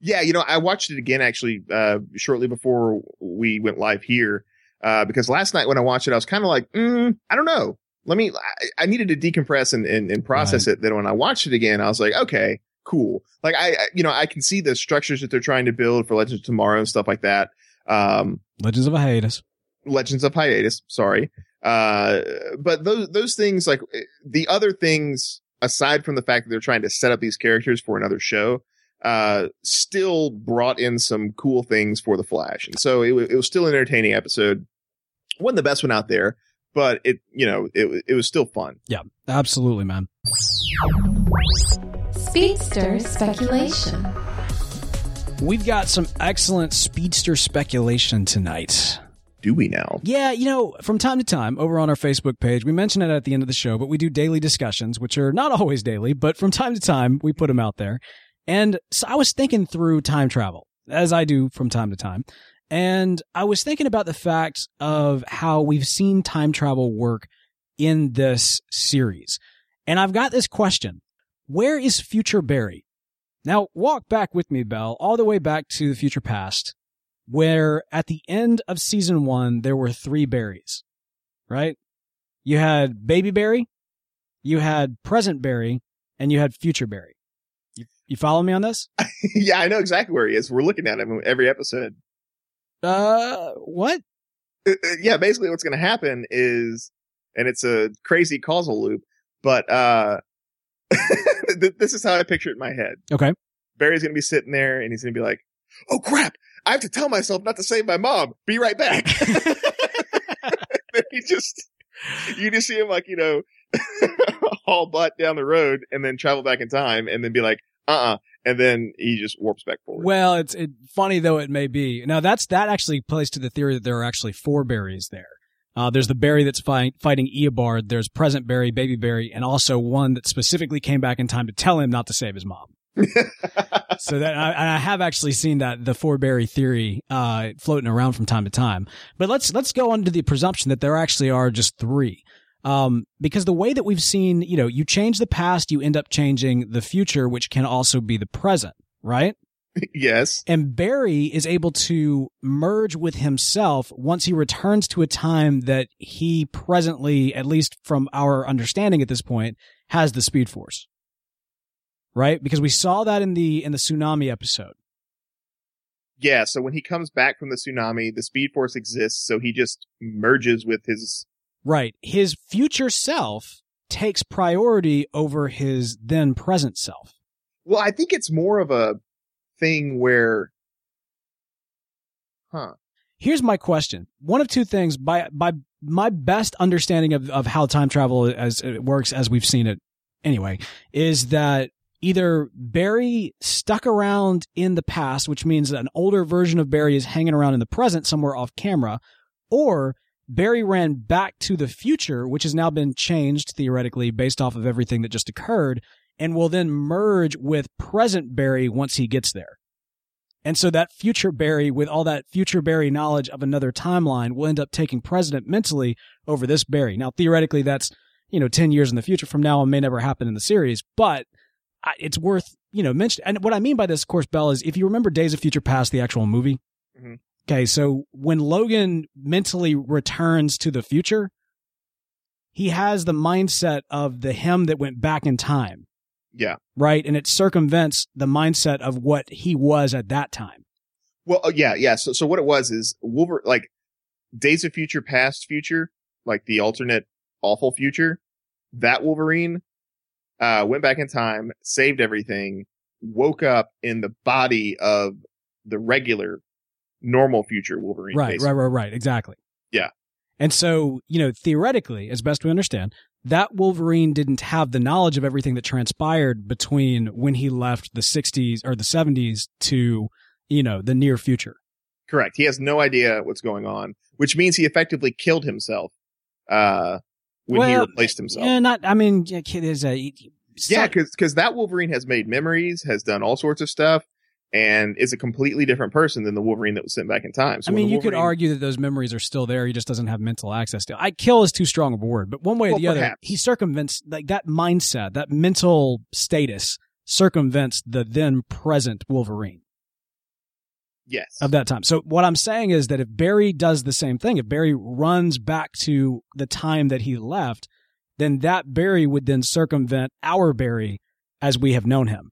Yeah, you know, I watched it again actually uh shortly before we went live here. Uh because last night when I watched it, I was kind of like, mm, I don't know. Let me I, I needed to decompress and, and, and process it. Then when I watched it again, I was like, okay, cool. Like I, I you know, I can see the structures that they're trying to build for Legends of Tomorrow and stuff like that. Um Legends of a Hiatus. Legends of Hiatus, sorry. Uh, but those, those things, like the other things, aside from the fact that they're trying to set up these characters for another show, uh, still brought in some cool things for the Flash. And so it, wa- it was still an entertaining episode. Wasn't the best one out there, but it, you know, it, it was still fun. Yeah, absolutely, man. Speedster speculation. We've got some excellent speedster speculation tonight. Do we now? Yeah, you know, from time to time over on our Facebook page, we mention it at the end of the show, but we do daily discussions, which are not *laughs* always daily, but from time to time we put them out there. And so I was thinking through time travel, as I do from time to time. And I was thinking about the fact of how we've seen time travel work in this series. And I've got this question. Where is future Barry? Now walk back with me, Bell, all the way back to the future past where at the end of season one, there were three berries, right? You had baby berry, you had present berry, and you had future berry. You, you follow me on this? *laughs* yeah, I know exactly where he is. We're looking at him every episode. Uh, what? Uh, uh, yeah, basically what's going to happen is, and it's a crazy causal loop, but, uh, *laughs* this is how I picture it in my head. Okay. Barry's going to be sitting there and he's going to be like, Oh crap. I have to tell myself not to save my mom. Be right back. *laughs* *laughs* he just, you just see him like, you know, *laughs* haul butt down the road and then travel back in time and then be like, uh uh And then he just warps back forward. Well, it's it, funny though it may be. Now that's that actually plays to the theory that there are actually four berries there. Uh, there's the berry that's fight, fighting Eobard. There's present berry, baby berry, and also one that specifically came back in time to tell him not to save his mom. *laughs* so that I, I have actually seen that the four berry theory uh, floating around from time to time. But let's let's go to the presumption that there actually are just three. Um, because the way that we've seen, you know, you change the past, you end up changing the future, which can also be the present, right? *laughs* yes. And Barry is able to merge with himself once he returns to a time that he presently, at least from our understanding at this point, has the Speed Force. Right? Because we saw that in the in the tsunami episode. Yeah. So when he comes back from the tsunami, the speed force exists. So he just merges with his Right. His future self takes priority over his then present self. Well, I think it's more of a thing where, huh? Here's my question. One of two things by by my best understanding of, of how time travel as it works as we've seen it anyway, is that either Barry stuck around in the past, which means that an older version of Barry is hanging around in the present somewhere off camera, or Barry ran back to the future, which has now been changed theoretically based off of everything that just occurred, and will then merge with present Barry once he gets there. And so that future Barry, with all that future Barry knowledge of another timeline, will end up taking precedent mentally over this Barry. Now, theoretically, that's, you know, 10 years in the future from now and may never happen in the series, but it's worth, you know, mentioning. And what I mean by this, of course, Bell, is if you remember Days of Future Past, the actual movie. Mhm. Okay. So when Logan mentally returns to the future, he has the mindset of the him that went back in time, Yeah. right? And it circumvents the mindset of what he was at that time. Well, uh, yeah, yeah. So, so what it was is Wolver like Days of Future Past Future, like the alternate awful future. That Wolverine uh, went back in time, saved everything, woke up in the body of the regular, normal future Wolverine. Right, basically. right, right, right. Exactly. Yeah. And so, you know, theoretically, as best we understand, that Wolverine didn't have the knowledge of everything that transpired between when he left the 60s or the 70s to, you know, the near future. Correct. He has no idea what's going on, which means he effectively killed himself uh, when he Well, replaced himself. Yeah, not, I mean, yeah, kid is a. Yeah, because that Wolverine has made memories, has done all sorts of stuff, and is a completely different person than the Wolverine that was sent back in time. So I mean, you could argue that those memories are still there. He just doesn't have mental access to. I kill is too strong of a word, but one way or Well, the other, he circumvents like that mindset, that mental status circumvents the then present Wolverine. Yes. of that time. So what I'm saying is that if Barry does the same thing, if Barry runs back to the time that he left, then that Barry would then circumvent our Barry as we have known him.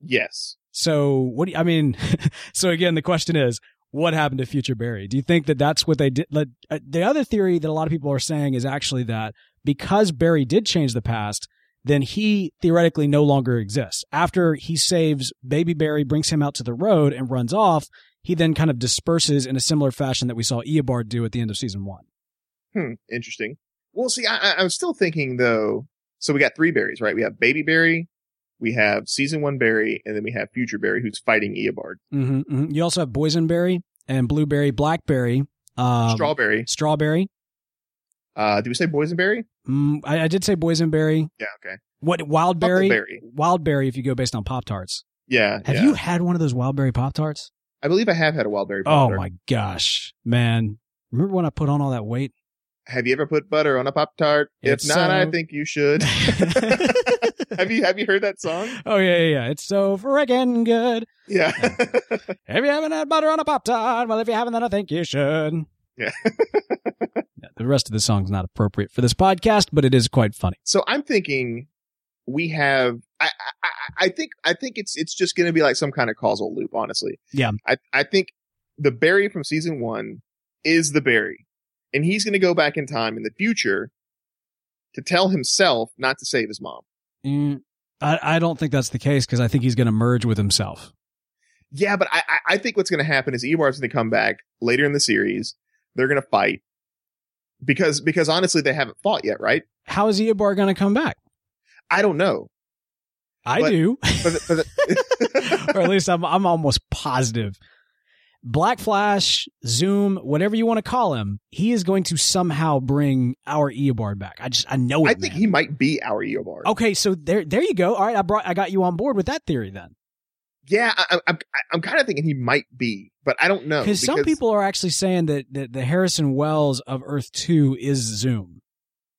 yes. So what do you, I mean, *laughs* so again, the question is, what happened to future Barry? Do you think that that's what they did? Like, uh, the other theory that a lot of people are saying is actually that because Barry did change the past, then he theoretically no longer exists. After he saves baby Barry, brings him out to the road and runs off, he then kind of disperses in a similar fashion that we saw Eobard do at the end of season one. Hmm. Interesting. Well, see, I, I, was still thinking though. So we got three berries, right? We have Baby Berry, we have Season One Berry, and then we have Future Berry, who's fighting Eobard. hmm hmm You also have Boysenberry and Blueberry, Blackberry, um, Strawberry. Strawberry. Uh, did we say Boysenberry? Mm, I, I did say Boysenberry. Yeah. Okay. What wildberry? Huckleberry. Wildberry. If you go based on Pop Tarts, Yeah. have yeah. you had one of those wildberry Pop Tarts? I believe I have had a wildberry. Pop-Tart. Oh my gosh, man! Remember when I put on all that weight? Have you ever put butter on a pop tart? If not, I think you should. *laughs* have you have you heard that song? Oh yeah, yeah, yeah. It's so freaking good. Yeah. *laughs* If you haven't had butter on a Pop Tart, well, if you haven't, then I think you should. *laughs* Yeah. The rest of the song's not appropriate for this podcast, but it is quite funny. so I'm thinking we have. I, I I- think I think it's it's just going to be like some kind of causal loop. Honestly. Yeah. I I think the Barry from season one is the Barry, and he's going to go back in time in the future to tell himself not to save his mom. Mm, I, I don't think that's the case because I think he's going to merge with himself. Yeah, but I I- think what's going to happen is Eobard's going to come back later in the series. They're going to fight because because honestly they haven't fought yet, right? How is Eobard going to come back? I don't know. I But- do. *laughs* But the- but the- *laughs* or at least I'm I'm almost positive. Black Flash, Zoom, whatever you want to call him, he is going to somehow bring our Eobard back. I just I know it. I think man. he might be our Eobard. Okay, so there there you go. All right, I brought I got you on board with that theory then. Yeah, I, I, I'm I'm kind of thinking he might be, but I don't know Because some people are actually saying that, that the Harrison Wells of Earth Two is Zoom.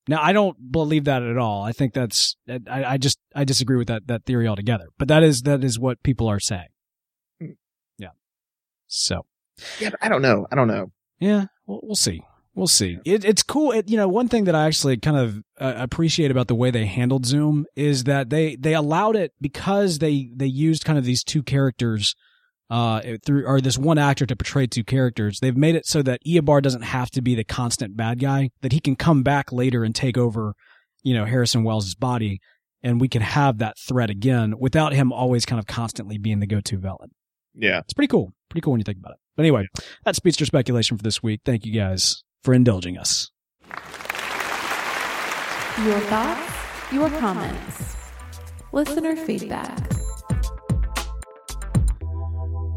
Now I don't believe that at all. I think that's I, I just I disagree with that that theory altogether. But that is that is what people are saying. Hmm. Yeah. So Yeah, but I don't know. I don't know. yeah, we'll, we'll see. We'll see. It, it's cool. It, you know, one thing that I actually kind of uh, appreciate about the way they handled Zoom is that they they allowed it because they they used kind of these two characters uh through or this one actor to portray two characters. They've made it so that Eobard doesn't have to be the constant bad guy. That he can come back later and take over, you know, Harrison Wells' body, and we can have that threat again without him always kind of constantly being the go-to villain. Yeah. It's pretty cool. Pretty cool when you think about it. But anyway, that's speedster speculation for this week. Thank you guys for indulging us. Your thoughts, your comments, listener feedback.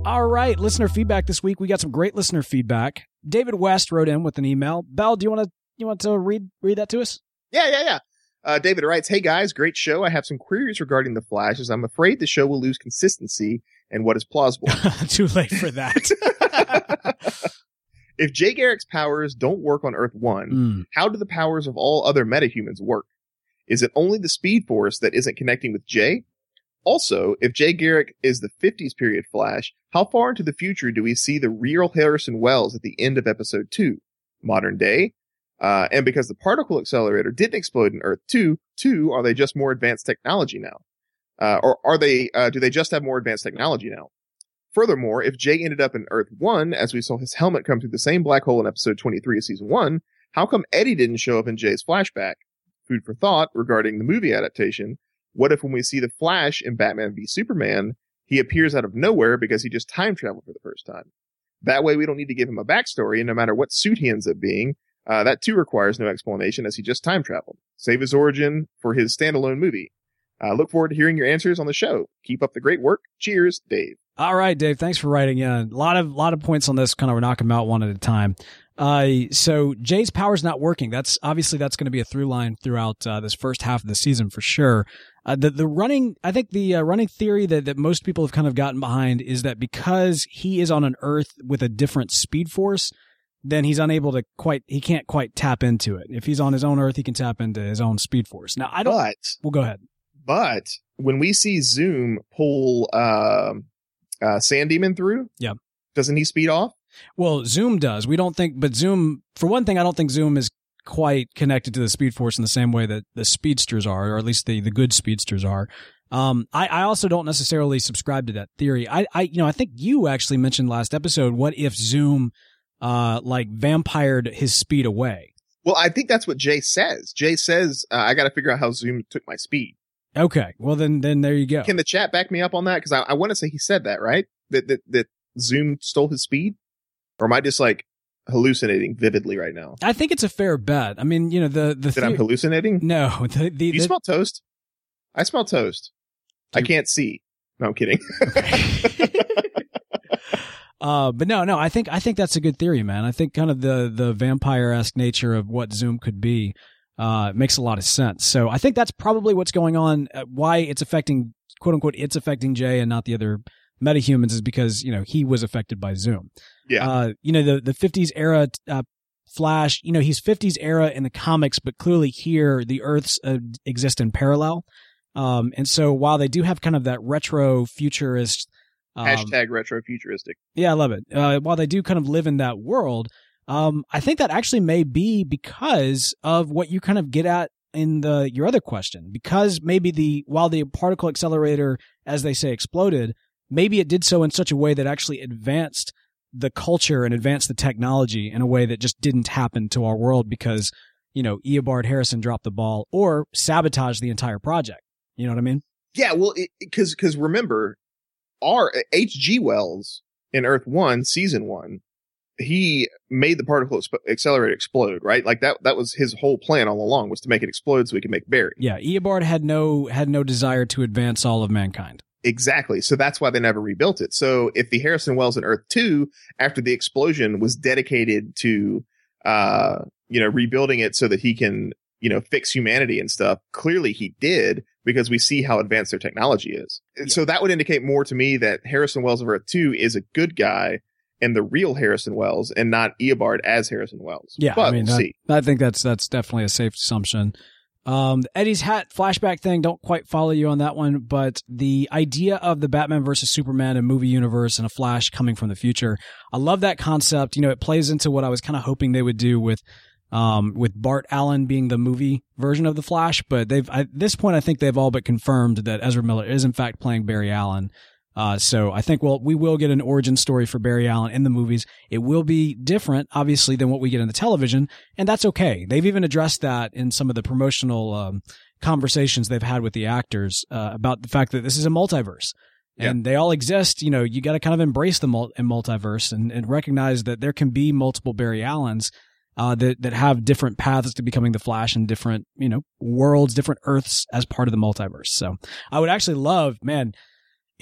All right, listener feedback this week. We got some great listener feedback. David West wrote in with an email. Bell, do you want to you want to read read that to us? Yeah, yeah, yeah. Uh, David writes, Hey guys, great show. I have some queries regarding the Flash as I'm afraid the show will lose consistency and what is plausible. *laughs* Too late for that. *laughs* *laughs* If Jay Garrick's powers don't work on Earth 1, Mm. how do the powers of all other metahumans work? Is it only the Speed Force that isn't connecting with Jay? Also, if Jay Garrick is the 50s period Flash, how far into the future do we see the real Harrison Wells at the end of episode 2? Modern day? Uh, and because the particle accelerator didn't explode in Earth 2, 2, are they just more advanced technology now? Uh, or are they, uh, do they just have more advanced technology now? Furthermore, if Jay ended up in Earth 1, as we saw his helmet come through the same black hole in episode 23 of season 1, how come Eddie didn't show up in Jay's flashback? Food for thought regarding the movie adaptation. What if when we see the Flash in Batman v Superman, he appears out of nowhere because he just time traveled for the first time? That way we don't need to give him a backstory, and no matter what suit he ends up being, uh, that too requires no explanation as he just time traveled. Save his origin for his standalone movie. Uh, look forward to hearing your answers on the show. Keep up the great work. Cheers, Dave. All right, Dave. Thanks for writing in. A lot of lot of points on this. Kind of knock them out one at a time. Uh, so Jay's power's not working. That's obviously that's going to be a through line throughout uh, this first half of the season for sure. Uh, the the running, I think the uh, running theory that that most people have kind of gotten behind is that because he is on an Earth with a different speed force, then he's unable to quite he can't quite tap into it. If he's on his own Earth, he can tap into his own speed force. Now I don't. But, Well, go ahead. but when we see Zoom pull, uh, uh, Sand Demon through, Yeah. doesn't he speed off? Well, Zoom does. We don't think, but Zoom, for one thing, I don't think Zoom is quite connected to the Speed Force in the same way that the speedsters are, or at least the, the good speedsters are. Um, I, I also don't necessarily subscribe to that theory. I, I, you know, I think you actually mentioned last episode, what if Zoom, uh, like vampired his speed away? Well, I think that's what Jay says. Jay says, uh, I got to figure out how Zoom took my speed. Okay. Well, then, then there you go. Can the chat back me up on that? Because I, I want to say he said that, right? That, that, that Zoom stole his speed? Or am I just like hallucinating vividly right now? I think it's a fair bet. I mean, you know, the, the, That I'm hallucinating? no, *laughs* the, the, you the- smell toast? I smell toast. I can't see. No, I'm kidding. *laughs* Uh, but no, no, I think I think that's a good theory, man. I think kind of the the vampire esque nature of what Zoom could be uh, makes a lot of sense. So I think that's probably what's going on. Uh, why it's affecting quote unquote it's affecting Jay and not the other metahumans is because you know he was affected by Zoom. Yeah. Uh, you know the the 50s era uh, Flash. You know he's 50s era in the comics, but clearly here the Earths uh, exist in parallel. Um, and so while they do have kind of that retro futurist. Um, Hashtag retro futuristic. yeah, I love it. Uh, while they do kind of live in that world, um, I think that actually may be because of what you kind of get at in the your other question. Because maybe the while the particle accelerator, as they say, exploded, maybe it did so in such a way that actually advanced the culture and advanced the technology in a way that just didn't happen to our world because you know Eobard Harrison dropped the ball or sabotaged the entire project. You know what I mean? Yeah, well, because because remember, our H.G. Wells in Earth One, Season One, he made the particle exp- accelerator explode, right? Like that that was his whole plan all along was to make it explode so he could make Barry. Yeah, Eobard had no had no desire to advance all of mankind. Exactly. So that's why they never rebuilt it. So if the Harrison Wells in Earth 2 after the explosion was dedicated to uh you know rebuilding it so that he can, you know, fix humanity and stuff, clearly he did because we see how advanced their technology is. So that would indicate more to me that Harrison Wells of Earth 2 is a good guy and the real Harrison Wells and not Eobard as Harrison Wells. Yeah, but I mean, we'll that- see. I think that's that's definitely a safe assumption. Um, Eddie's hat flashback thing, don't quite follow you on that one, but the idea of the Batman versus Superman and movie universe and a Flash coming from the future, I love that concept. You know, it plays into what I was kind of hoping they would do with, um, with Bart Allen being the movie version of the Flash, but they've at this point I think they've all but confirmed that Ezra Miller is in fact playing Barry Allen. Uh, so I think we'll, we will get an origin story for Barry Allen in the movies. It will be different, obviously, than what we get in the television, and that's okay. They've even addressed that in some of the promotional, um, conversations they've had with the actors, uh, about the fact that this is a multiverse. And they all exist, you know, you got to kind of embrace the mul- multiverse and, and recognize that there can be multiple Barry Allens, uh, that, that have different paths to becoming the Flash and different, you know, worlds, different Earths as part of the multiverse. So I would actually love, man,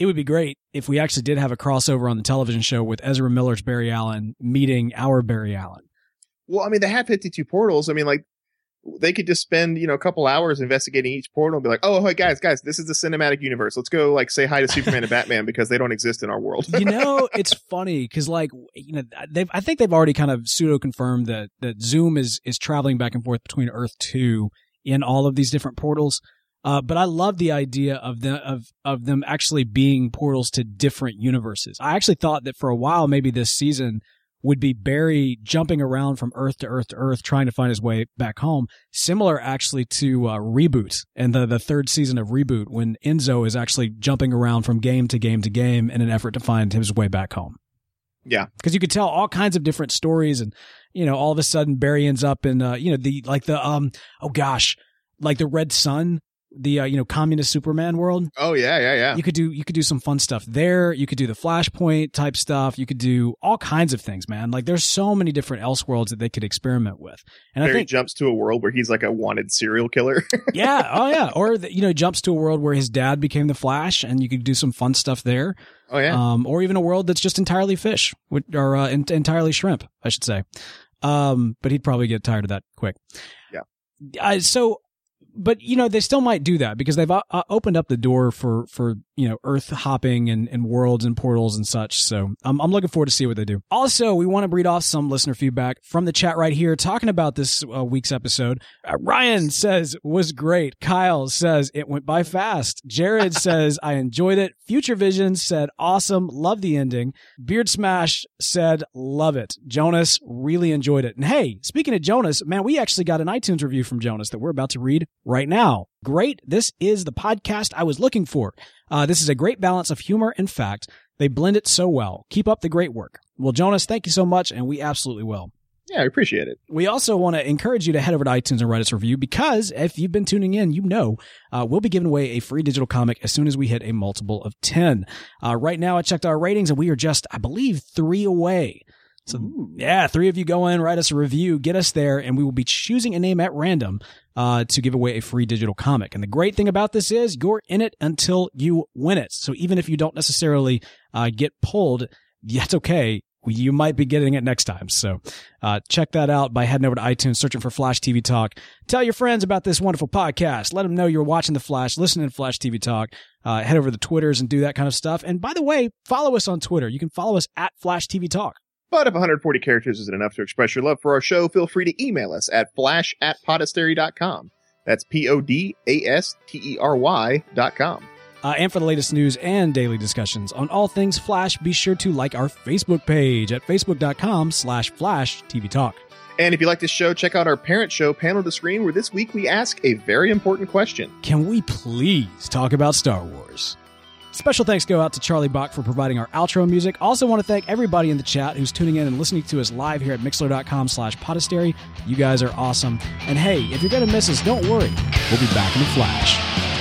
it would be great if we actually did have a crossover on the television show with Ezra Miller's Barry Allen meeting our Barry Allen. Well, I mean, they have 52 portals. I mean, like, they could just spend, you know, a couple hours investigating each portal and be like, oh, hey, guys, guys, this is the cinematic universe. Let's go, like, say hi to Superman and Batman because they don't exist in our world. you *laughs* know, it's funny because, like, you know, they've, I think they've already kind of pseudo confirmed that, that Zoom is, is traveling back and forth between Earth 2 in all of these different portals. Uh, but I love the idea of the of of them actually being portals to different universes. I actually thought that for a while, maybe this season would be Barry jumping around from Earth to Earth to Earth, trying to find his way back home. Similar, actually, to uh, Reboot and the the third season of Reboot, when Enzo is actually jumping around from game to game to game in an effort to find his way back home. Yeah, because you could tell all kinds of different stories, and you know, all of a sudden Barry ends up in, uh, you know, the like the um, oh gosh, like the Red Sun the uh, you know communist Superman world. Oh yeah, yeah, yeah. You could do you could do some fun stuff there. You could do the Flashpoint type stuff. You could do all kinds of things, man. Like there's so many different Elseworlds that they could experiment with. And Barry I think jumps to a world where he's like a wanted serial killer. *laughs* yeah, oh yeah, or the, you know jumps to a world where his dad became the Flash, and you could do some fun stuff there. Oh yeah. Um, or even a world that's just entirely fish or uh, entirely shrimp, I should say. Um, but he'd probably get tired of that quick. Yeah. Uh, so but you know they still might do that because they've uh, uh, opened up the door for for you know earth hopping and, and worlds and portals and such. So I'm, I'm looking forward to see what they do. Also we want to read off some listener feedback from the chat right here talking about this uh, week's episode. Uh, ryan says was great. Kyle says it went by fast. Jared *laughs* says i enjoyed it. Future vision said awesome. Love the ending. Beard smash said love it. Jonas really enjoyed it. And hey speaking of jonas man we actually got an itunes review from jonas that we're about to read right now. Great. This is the podcast I was looking for. Uh, this is a great balance of humor and fact. They blend it so well. Keep up the great work. Well, Jonas, thank you so much, and we absolutely will. Yeah, I appreciate it. We also want to encourage you to head over to iTunes and write us a review because if you've been tuning in, you know uh, we'll be giving away a free digital comic as soon as we hit a multiple of 10. Uh, right now, I checked our ratings and we are just, I believe, three away so Ooh. yeah, three of you go in, write us a review, get us there, and we will be choosing a name at random uh, to give away a free digital comic. And the great thing about this is you're in it until you win it. So even if you don't necessarily uh, get pulled, that's okay. You might be getting it next time. So uh, check that out by heading over to iTunes, searching for Flash TV Talk. Tell your friends about this wonderful podcast. Let them know you're watching the Flash, listening to Flash TV Talk. Uh, head over to the Twitters and do that kind of stuff. And by the way, follow us on Twitter. You can follow us at Flash TV Talk. But if 140 characters isn't enough to express your love for our show, feel free to email us at flash at podastery.com. That's P O D A S T E R Y dot com. Uh, and for the latest news and daily discussions on all things Flash, be sure to like our Facebook page at facebook.com slash flash TV Talk. And if you like this show, check out our parent show, Panel to Screen, where this week we ask a very important question. Can we please talk about Star Wars? Special thanks go out to Charlie Bock for providing our outro music. Also want to thank everybody in the chat who's tuning in and listening to us live here at mixlr.com slash podastery. You guys are awesome. And hey, if you're going to miss us, don't worry. We'll be back in a flash.